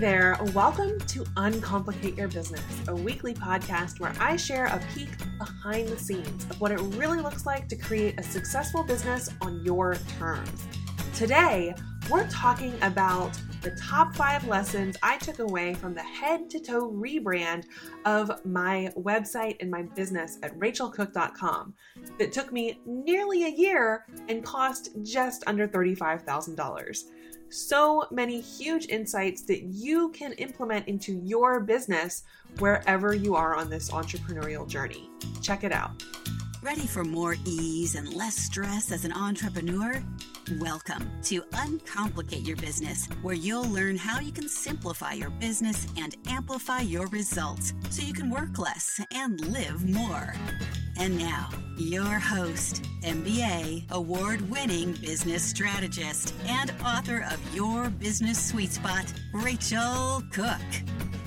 there, welcome to Uncomplicate Your Business, a weekly podcast where I share a peek behind the scenes of what it really looks like to create a successful business on your terms. Today, we're talking about the top five lessons I took away from the head to toe rebrand of my website and my business at rachelcook.com that took me nearly a year and cost just under $35,000 so many huge insights that you can implement into your business wherever you are on this entrepreneurial journey. Check it out. Ready for more ease and less stress as an entrepreneur? Welcome to Uncomplicate Your Business, where you'll learn how you can simplify your business and amplify your results so you can work less and live more. And now, your host, MBA award winning business strategist, and author of Your Business Sweet Spot, Rachel Cook.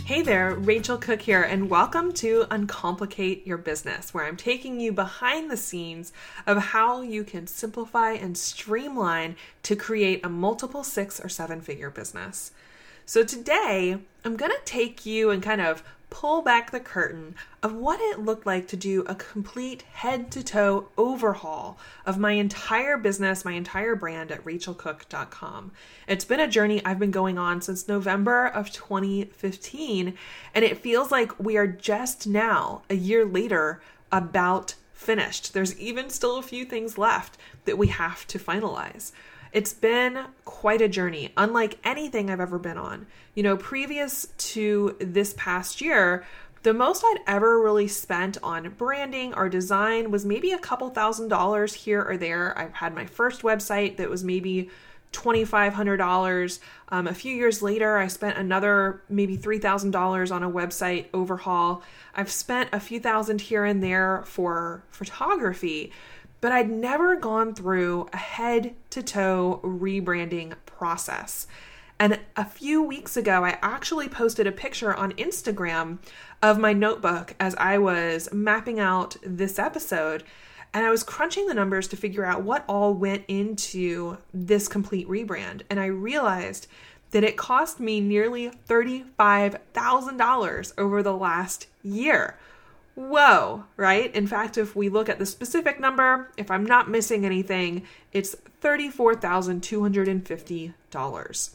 Hey there, Rachel Cook here, and welcome to Uncomplicate Your Business, where I'm taking you behind the scenes of how you can simplify and streamline to create a multiple six or seven figure business. So, today I'm going to take you and kind of pull back the curtain of what it looked like to do a complete head to toe overhaul of my entire business, my entire brand at rachelcook.com. It's been a journey I've been going on since November of 2015, and it feels like we are just now, a year later, about finished. There's even still a few things left that we have to finalize. It's been quite a journey, unlike anything I've ever been on. You know, previous to this past year, the most I'd ever really spent on branding or design was maybe a couple thousand dollars here or there. I've had my first website that was maybe $2,500. Um, a few years later, I spent another maybe $3,000 on a website overhaul. I've spent a few thousand here and there for photography but I'd never gone through a head to toe rebranding process. And a few weeks ago, I actually posted a picture on Instagram of my notebook as I was mapping out this episode. And I was crunching the numbers to figure out what all went into this complete rebrand. And I realized that it cost me nearly $35,000 over the last year. Whoa, right? In fact, if we look at the specific number, if I'm not missing anything, it's $34,250.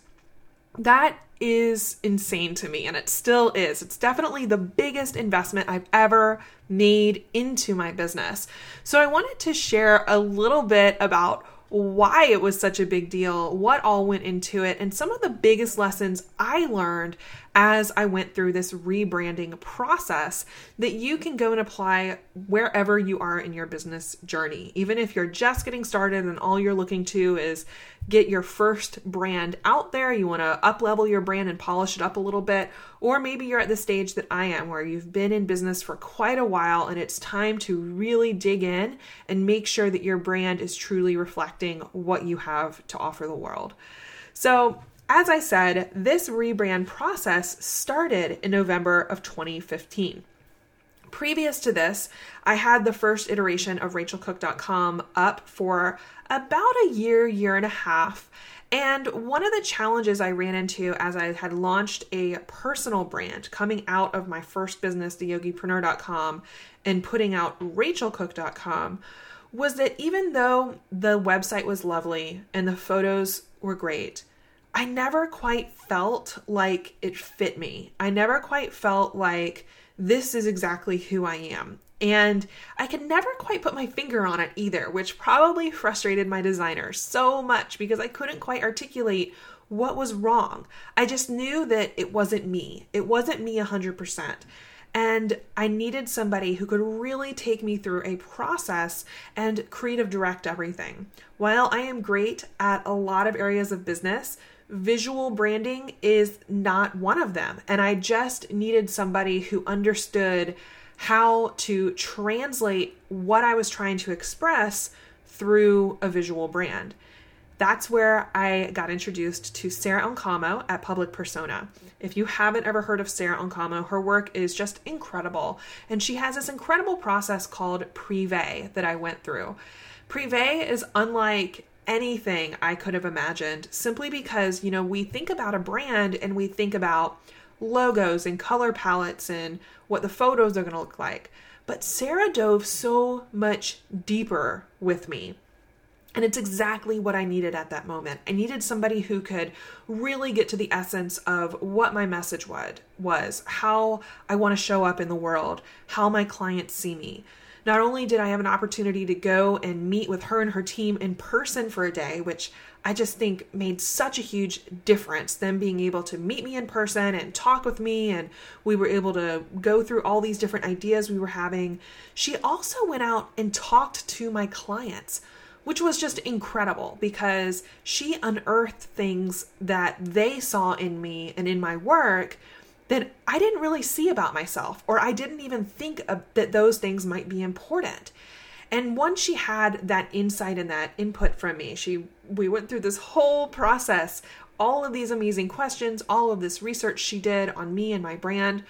That is insane to me, and it still is. It's definitely the biggest investment I've ever made into my business. So, I wanted to share a little bit about why it was such a big deal, what all went into it, and some of the biggest lessons I learned as I went through this rebranding process that you can go and apply wherever you are in your business journey. Even if you're just getting started and all you're looking to is get your first brand out there, you want to up level your brand and polish it up a little bit, or maybe you're at the stage that I am where you've been in business for quite a while and it's time to really dig in and make sure that your brand is truly what you have to offer the world. So, as I said, this rebrand process started in November of 2015. Previous to this, I had the first iteration of rachelcook.com up for about a year, year and a half. And one of the challenges I ran into as I had launched a personal brand coming out of my first business, theyogipreneur.com, and putting out rachelcook.com was that even though the website was lovely and the photos were great, I never quite felt like it fit me. I never quite felt like this is exactly who I am. And I could never quite put my finger on it either, which probably frustrated my designer so much because I couldn't quite articulate what was wrong. I just knew that it wasn't me. It wasn't me 100%. And I needed somebody who could really take me through a process and creative direct everything. While I am great at a lot of areas of business, visual branding is not one of them. And I just needed somebody who understood how to translate what I was trying to express through a visual brand. That's where I got introduced to Sarah Ancalmo at Public Persona. If you haven't ever heard of Sarah Ancalmo, her work is just incredible. And she has this incredible process called Privé that I went through. Privé is unlike anything I could have imagined simply because, you know, we think about a brand and we think about logos and color palettes and what the photos are going to look like. But Sarah dove so much deeper with me. And it's exactly what I needed at that moment. I needed somebody who could really get to the essence of what my message was, how I want to show up in the world, how my clients see me. Not only did I have an opportunity to go and meet with her and her team in person for a day, which I just think made such a huge difference, them being able to meet me in person and talk with me, and we were able to go through all these different ideas we were having. She also went out and talked to my clients which was just incredible because she unearthed things that they saw in me and in my work that I didn't really see about myself, or I didn't even think of, that those things might be important. And once she had that insight and that input from me, she we went through this whole process, all of these amazing questions, all of this research she did on me and my brand.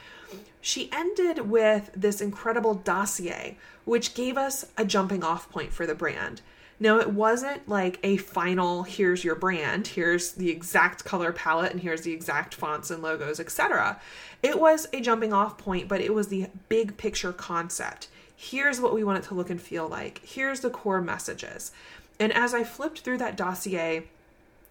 She ended with this incredible dossier, which gave us a jumping off point for the brand. Now, it wasn't like a final, here's your brand, here's the exact color palette, and here's the exact fonts and logos, etc. It was a jumping off point, but it was the big picture concept. Here's what we want it to look and feel like. Here's the core messages. And as I flipped through that dossier,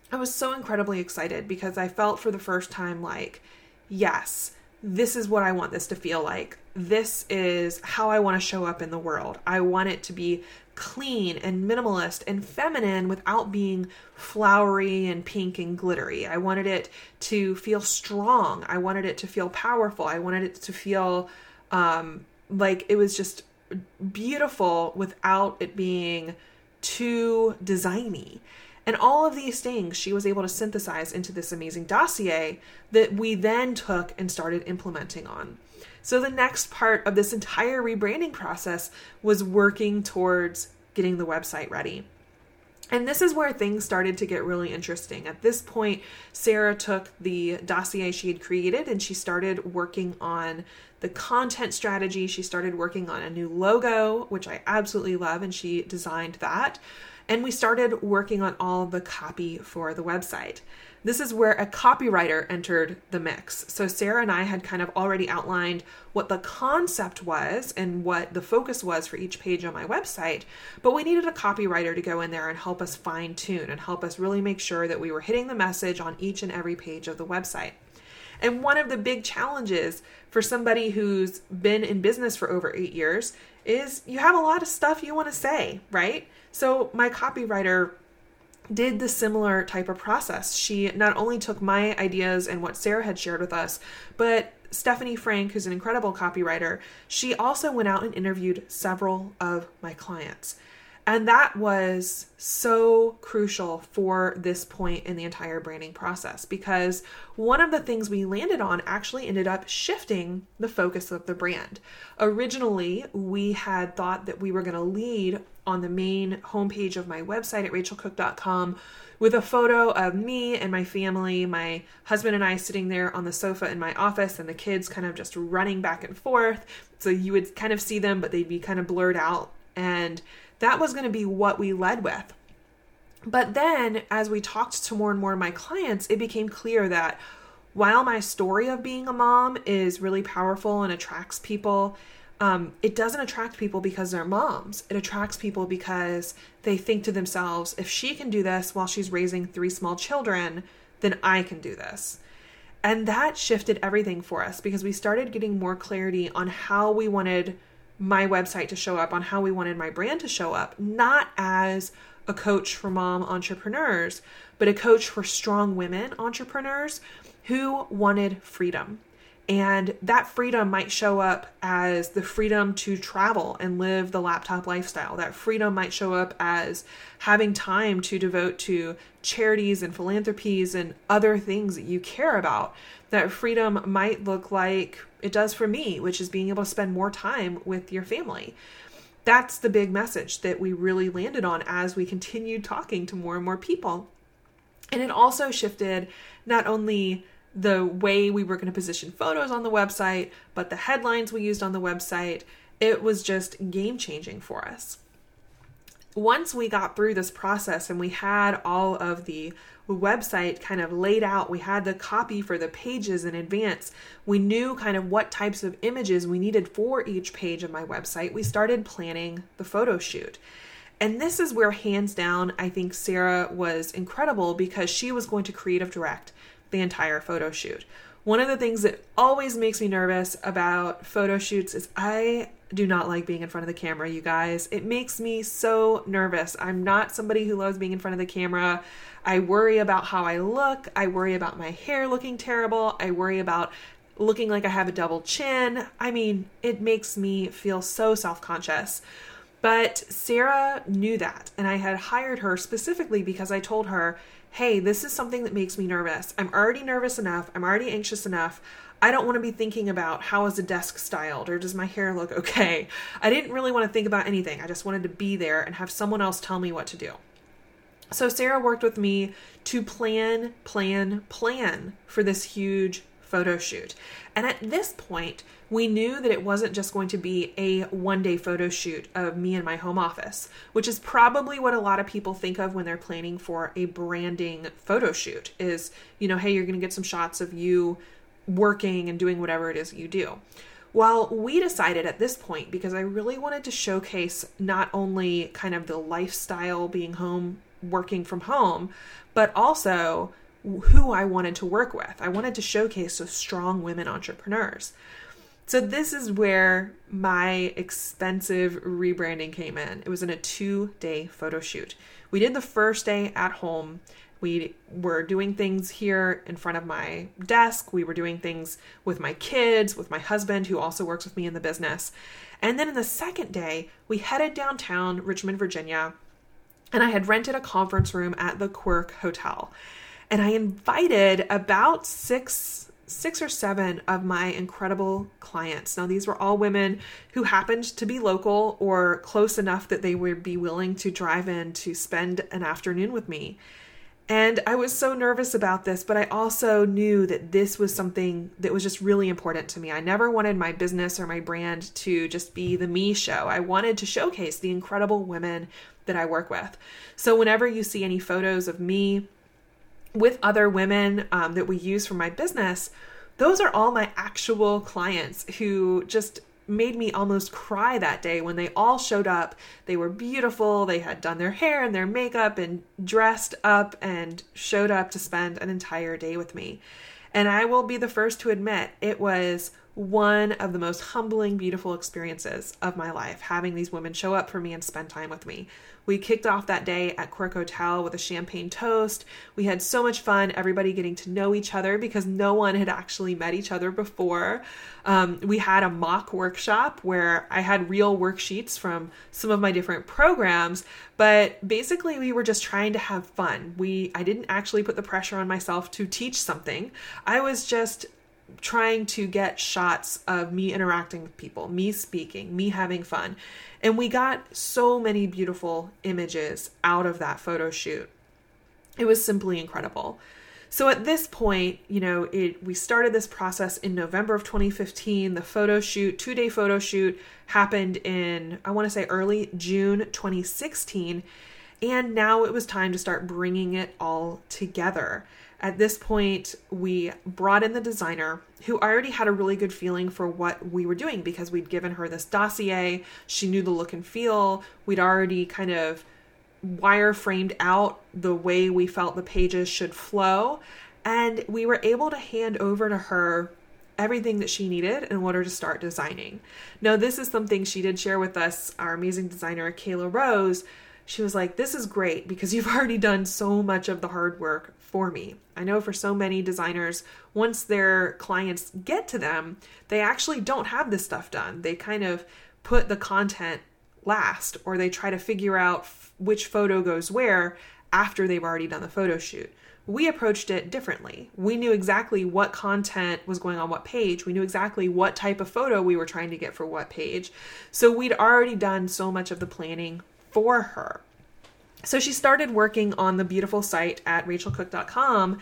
I was so incredibly excited because I felt for the first time like, yes, this is what I want this to feel like. This is how I want to show up in the world. I want it to be clean and minimalist and feminine without being flowery and pink and glittery. I wanted it to feel strong. I wanted it to feel powerful. I wanted it to feel um, like it was just beautiful without it being too designy. And all of these things she was able to synthesize into this amazing dossier that we then took and started implementing on. So the next part of this entire rebranding process was working towards getting the website ready. And this is where things started to get really interesting. At this point, Sarah took the dossier she had created and she started working on the content strategy. She started working on a new logo, which I absolutely love, and she designed that. And we started working on all the copy for the website. This is where a copywriter entered the mix. So Sarah and I had kind of already outlined what the concept was and what the focus was for each page on my website, but we needed a copywriter to go in there and help us fine tune and help us really make sure that we were hitting the message on each and every page of the website. And one of the big challenges for somebody who's been in business for over eight years is you have a lot of stuff you want to say, right? So my copywriter did the similar type of process. She not only took my ideas and what Sarah had shared with us, but Stephanie Frank, who's an incredible copywriter, she also went out and interviewed several of my clients. And that was so crucial for this point in the entire branding process because one of the things we landed on actually ended up shifting the focus of the brand. Originally, we had thought that we were going to lead on the main homepage of my website at rachelcook.com with a photo of me and my family, my husband and I sitting there on the sofa in my office, and the kids kind of just running back and forth. So you would kind of see them, but they'd be kind of blurred out. And that was going to be what we led with. But then, as we talked to more and more of my clients, it became clear that while my story of being a mom is really powerful and attracts people, um, it doesn't attract people because they're moms. It attracts people because they think to themselves, if she can do this while she's raising three small children, then I can do this. And that shifted everything for us because we started getting more clarity on how we wanted my website to show up, on how we wanted my brand to show up, not as a coach for mom entrepreneurs, but a coach for strong women entrepreneurs who wanted freedom. And that freedom might show up as the freedom to travel and live the laptop lifestyle. That freedom might show up as having time to devote to charities and philanthropies and other things that you care about. That freedom might look like it does for me, which is being able to spend more time with your family. That's the big message that we really landed on as we continued talking to more and more people. And it also shifted not only the way we were going to position photos on the website, but the headlines we used on the website. It was just game changing for us. once we got through this process and we had all of the website kind of laid out, we had the copy for the pages in advance, we knew kind of what types of images we needed for each page of my website, we started planning the photo shoot. And this is where, hands down, I think Sarah was incredible because she was going to creative direct the entire photo shoot. One of the things that always makes me nervous about photo shoots is I do not like being in front of the camera, you guys. It makes me so nervous. I'm not somebody who loves being in front of the camera. I worry about how I look. I worry about my hair looking terrible. I worry about looking like I have a double chin. I mean, it makes me feel so self conscious. But Sarah knew that, and I had hired her specifically because I told her, hey, this is something that makes me nervous. I'm already nervous enough. I'm already anxious enough. I don't want to be thinking about how is the desk styled or does my hair look okay. I didn't really want to think about anything. I just wanted to be there and have someone else tell me what to do. So Sarah worked with me to plan, plan, plan for this huge photo shoot. And at this point, we knew that it wasn't just going to be a one day photo shoot of me in my home office, which is probably what a lot of people think of when they're planning for a branding photo shoot is, you know, hey, you're going to get some shots of you working and doing whatever it is you do. Well, we decided at this point, because I really wanted to showcase not only kind of the lifestyle being home, working from home, but also who I wanted to work with. I wanted to showcase those strong women entrepreneurs. So, this is where my expensive rebranding came in. It was in a two day photo shoot. We did the first day at home we were doing things here in front of my desk. We were doing things with my kids, with my husband, who also works with me in the business. And then in the second day, we headed downtown Richmond, Virginia, and I had rented a conference room at the Quirk Hotel. And I invited about six six or seven of my incredible clients. Now, these were all women who happened to be local or close enough that they would be willing to drive in to spend an afternoon with me. And I was so nervous about this, but I also knew that this was something that was just really important to me. I never wanted my business or my brand to just be the me show. I wanted to showcase the incredible women that I work with. So, whenever you see any photos of me with other women um, that we use for my business, those are all my actual clients who just made me almost cry that day when they all showed up. They were beautiful, they had done their hair and their makeup and dressed up and showed up to spend an entire day with me. And I will be the first to admit it was one of the most humbling, beautiful experiences of my life having these women show up for me and spend time with me. We kicked off that day at Quirk Hotel with a champagne toast. We had so much fun, everybody getting to know each other because no one had actually met each other before. Um, we had a mock workshop where I had real worksheets from some of my different programs, but basically we were just trying to have fun. We I didn't actually put the pressure on myself to teach something. I was just trying to get shots of me interacting with people, me speaking, me having fun. And we got so many beautiful images out of that photo shoot. It was simply incredible. So at this point, you know, it we started this process in November of 2015. The photo shoot, two-day photo shoot happened in I want to say early June 2016, and now it was time to start bringing it all together. At this point, we brought in the designer who already had a really good feeling for what we were doing because we'd given her this dossier. She knew the look and feel. We'd already kind of wireframed out the way we felt the pages should flow. And we were able to hand over to her everything that she needed in order to start designing. Now, this is something she did share with us, our amazing designer, Kayla Rose. She was like, This is great because you've already done so much of the hard work for me. I know for so many designers, once their clients get to them, they actually don't have this stuff done. They kind of put the content last or they try to figure out f- which photo goes where after they've already done the photo shoot. We approached it differently. We knew exactly what content was going on what page. We knew exactly what type of photo we were trying to get for what page. So we'd already done so much of the planning for her. So she started working on the beautiful site at rachelcook.com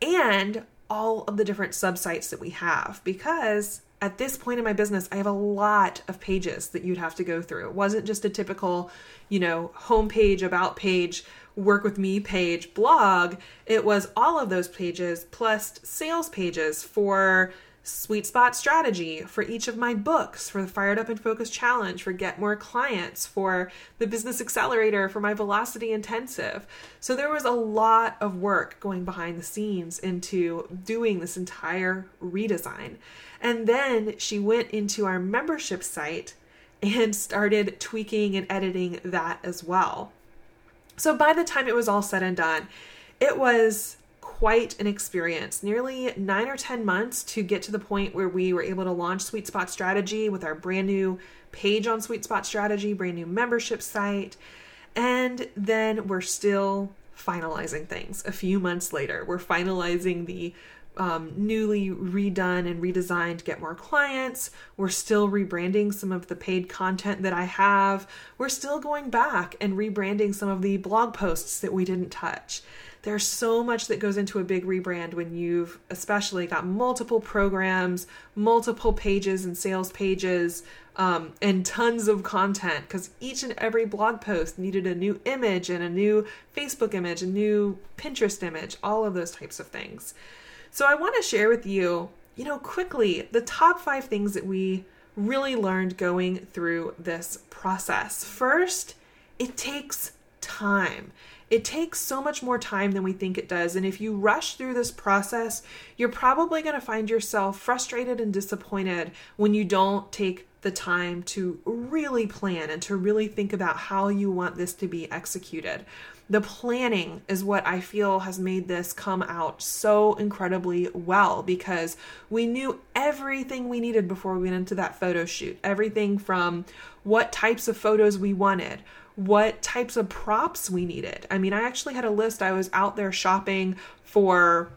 and all of the different subsites that we have because at this point in my business, I have a lot of pages that you'd have to go through. It wasn't just a typical, you know, homepage, about page, work with me page, blog. It was all of those pages plus sales pages for sweet spot strategy for each of my books for the Fired Up and Focus Challenge, for Get More Clients, for the Business Accelerator, for my Velocity Intensive. So there was a lot of work going behind the scenes into doing this entire redesign. And then she went into our membership site and started tweaking and editing that as well. So by the time it was all said and done, it was quite an experience. Nearly nine or 10 months to get to the point where we were able to launch Sweet Spot Strategy with our brand new page on Sweet Spot Strategy, brand new membership site. And then we're still finalizing things a few months later. We're finalizing the um, newly redone and redesigned Get More Clients. We're still rebranding some of the paid content that I have. We're still going back and rebranding some of the blog posts that we didn't touch. There's so much that goes into a big rebrand when you've especially got multiple programs, multiple pages and sales pages, um, and tons of content because each and every blog post needed a new image and a new Facebook image, a new Pinterest image, all of those types of things. So I want to share with you, you know, quickly the top five things that we really learned going through this process. First, it takes time. It takes so much more time than we think it does. And if you rush through this process, you're probably going to find yourself frustrated and disappointed when you don't take the time to really plan and to really think about how you want this to be executed. The planning is what I feel has made this come out so incredibly well because we knew everything we needed before we went into that photo shoot. Everything from what types of photos we wanted, what types of props we needed. I mean, I actually had a list. I was out there shopping for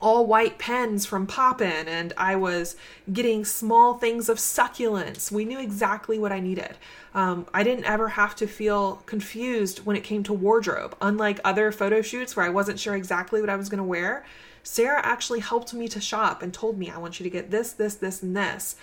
all white pens from Poppin, and I was getting small things of succulents. We knew exactly what I needed. Um, I didn't ever have to feel confused when it came to wardrobe. Unlike other photo shoots where I wasn't sure exactly what I was going to wear, Sarah actually helped me to shop and told me, I want you to get this, this, this, and this.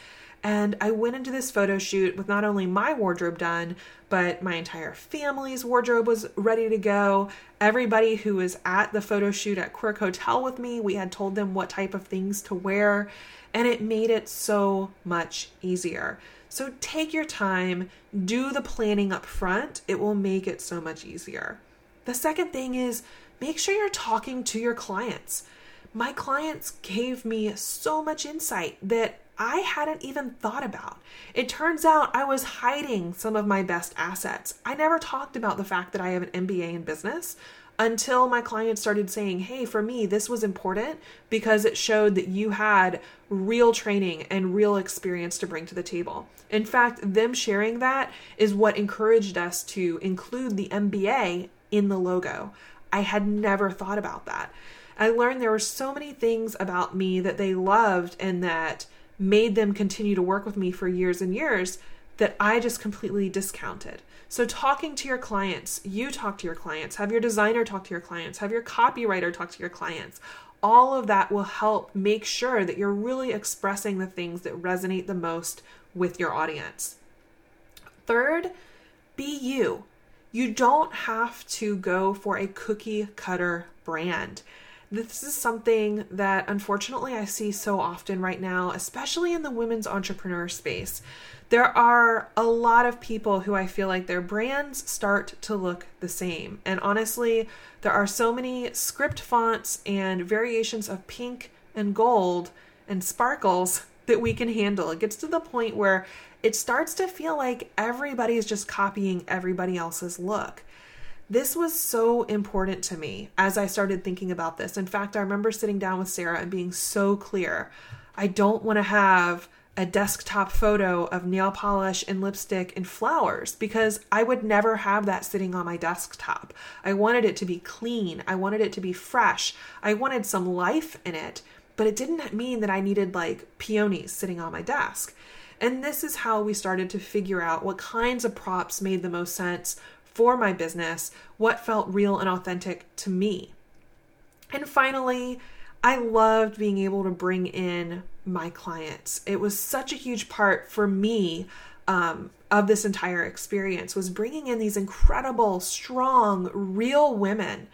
And I went into this photo shoot with not only my wardrobe done, but my entire family's wardrobe was ready to go. Everybody who was at the photo shoot at Quirk Hotel with me, we had told them what type of things to wear, and it made it so much easier. So take your time, do the planning up front. It will make it so much easier. The second thing is make sure you're talking to your clients. My clients gave me so much insight that I hadn't even thought about. It turns out I was hiding some of my best assets. I never talked about the fact that I have an MBA in business until my clients started saying, Hey, for me, this was important because it showed that you had real training and real experience to bring to the table. In fact, them sharing that is what encouraged us to include the MBA in the logo. I had never thought about that. I learned there were so many things about me that they loved and that made them continue to work with me for years and years that I just completely discounted. So, talking to your clients, you talk to your clients, have your designer talk to your clients, have your copywriter talk to your clients. All of that will help make sure that you're really expressing the things that resonate the most with your audience. Third, be you. You don't have to go for a cookie cutter brand. This is something that unfortunately I see so often right now, especially in the women's entrepreneur space. There are a lot of people who I feel like their brands start to look the same. And honestly, there are so many script fonts and variations of pink and gold and sparkles that we can handle. It gets to the point where it starts to feel like everybody is just copying everybody else's look. This was so important to me as I started thinking about this. In fact, I remember sitting down with Sarah and being so clear. I don't want to have a desktop photo of nail polish and lipstick and flowers because I would never have that sitting on my desktop. I wanted it to be clean. I wanted it to be fresh. I wanted some life in it, but it didn't mean that I needed like peonies sitting on my desk. And this is how we started to figure out what kinds of props made the most sense for my business, what felt real and authentic to me. And finally, I loved being able to bring in my clients. It was such a huge part for me um, of this entire experience was bringing in these incredible, strong, real women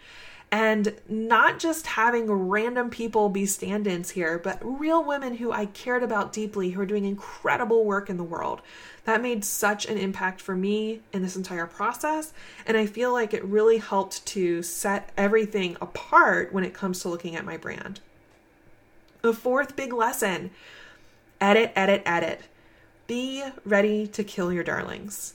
and not just having random people be stand ins here, but real women who I cared about deeply who are doing incredible work in the world. That made such an impact for me in this entire process. And I feel like it really helped to set everything apart when it comes to looking at my brand. The fourth big lesson edit, edit, edit. Be ready to kill your darlings.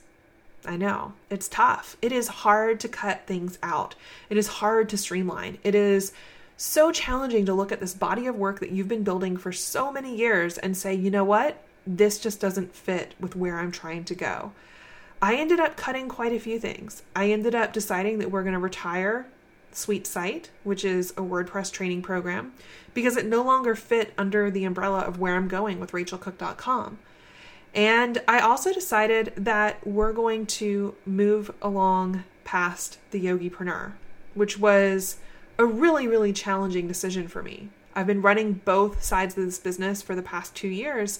I know it's tough. It is hard to cut things out. It is hard to streamline. It is so challenging to look at this body of work that you've been building for so many years and say, you know what? This just doesn't fit with where I'm trying to go. I ended up cutting quite a few things. I ended up deciding that we're going to retire Sweet Site, which is a WordPress training program, because it no longer fit under the umbrella of where I'm going with rachelcook.com. And I also decided that we're going to move along past the Yogipreneur, which was a really, really challenging decision for me. I've been running both sides of this business for the past two years.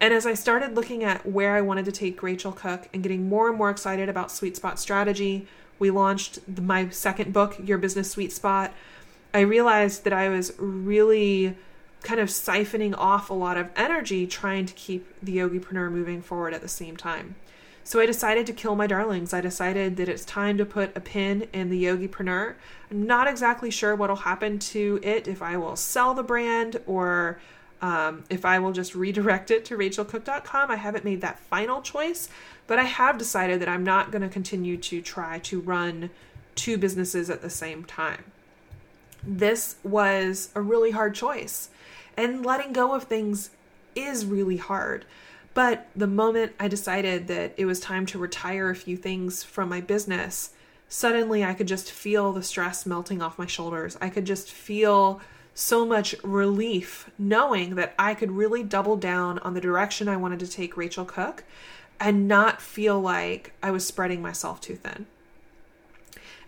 And as I started looking at where I wanted to take Rachel Cook and getting more and more excited about Sweet Spot Strategy, we launched my second book, Your Business Sweet Spot. I realized that I was really kind of siphoning off a lot of energy trying to keep the yogipreneur moving forward at the same time. So I decided to kill my darlings. I decided that it's time to put a pin in the yogipreneur. I'm not exactly sure what'll happen to it if I will sell the brand or um, if I will just redirect it to rachelcook.com. I haven't made that final choice, but I have decided that I'm not going to continue to try to run two businesses at the same time. This was a really hard choice. And letting go of things is really hard. But the moment I decided that it was time to retire a few things from my business, suddenly I could just feel the stress melting off my shoulders. I could just feel so much relief knowing that I could really double down on the direction I wanted to take Rachel Cook and not feel like I was spreading myself too thin.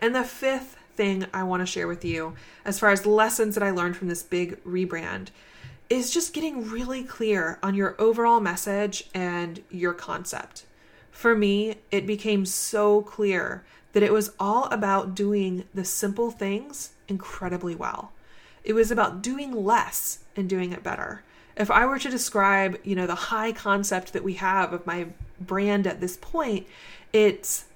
And the fifth thing I want to share with you, as far as lessons that I learned from this big rebrand, is just getting really clear on your overall message and your concept. For me, it became so clear that it was all about doing the simple things incredibly well. It was about doing less and doing it better. If I were to describe, you know, the high concept that we have of my brand at this point, it's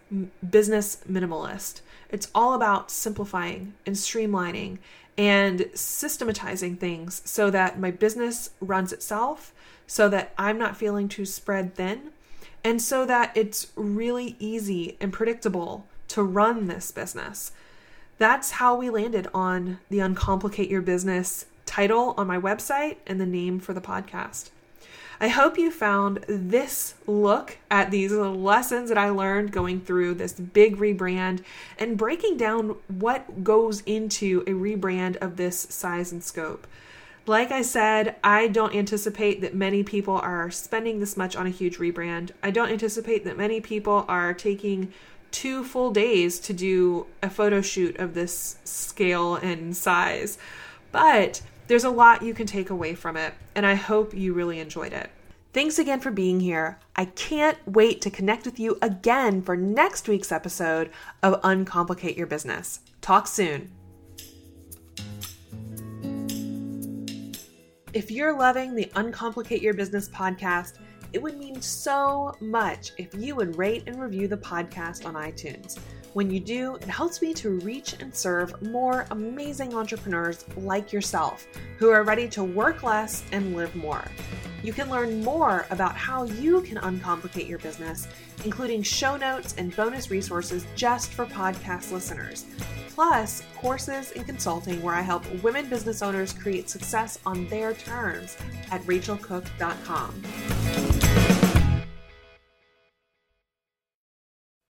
business minimalist. It's all about simplifying and streamlining and systematizing things so that my business runs itself, so that I'm not feeling too spread thin, and so that it's really easy and predictable to run this business. That's how we landed on the Uncomplicate Your Business title on my website and the name for the podcast. I hope you found this look at these lessons that I learned going through this big rebrand and breaking down what goes into a rebrand of this size and scope. Like I said, I don't anticipate that many people are spending this much on a huge rebrand. I don't anticipate that many people are taking two full days to do a photo shoot of this scale and size. But there's a lot you can take away from it, and I hope you really enjoyed it. Thanks again for being here. I can't wait to connect with you again for next week's episode of Uncomplicate Your Business. Talk soon. If you're loving the Uncomplicate Your Business podcast, it would mean so much if you would rate and review the podcast on iTunes. When you do, it helps me to reach and serve more amazing entrepreneurs like yourself who are ready to work less and live more. You can learn more about how you can uncomplicate your business, including show notes and bonus resources just for podcast listeners, plus courses and consulting where I help women business owners create success on their terms at rachelcook.com.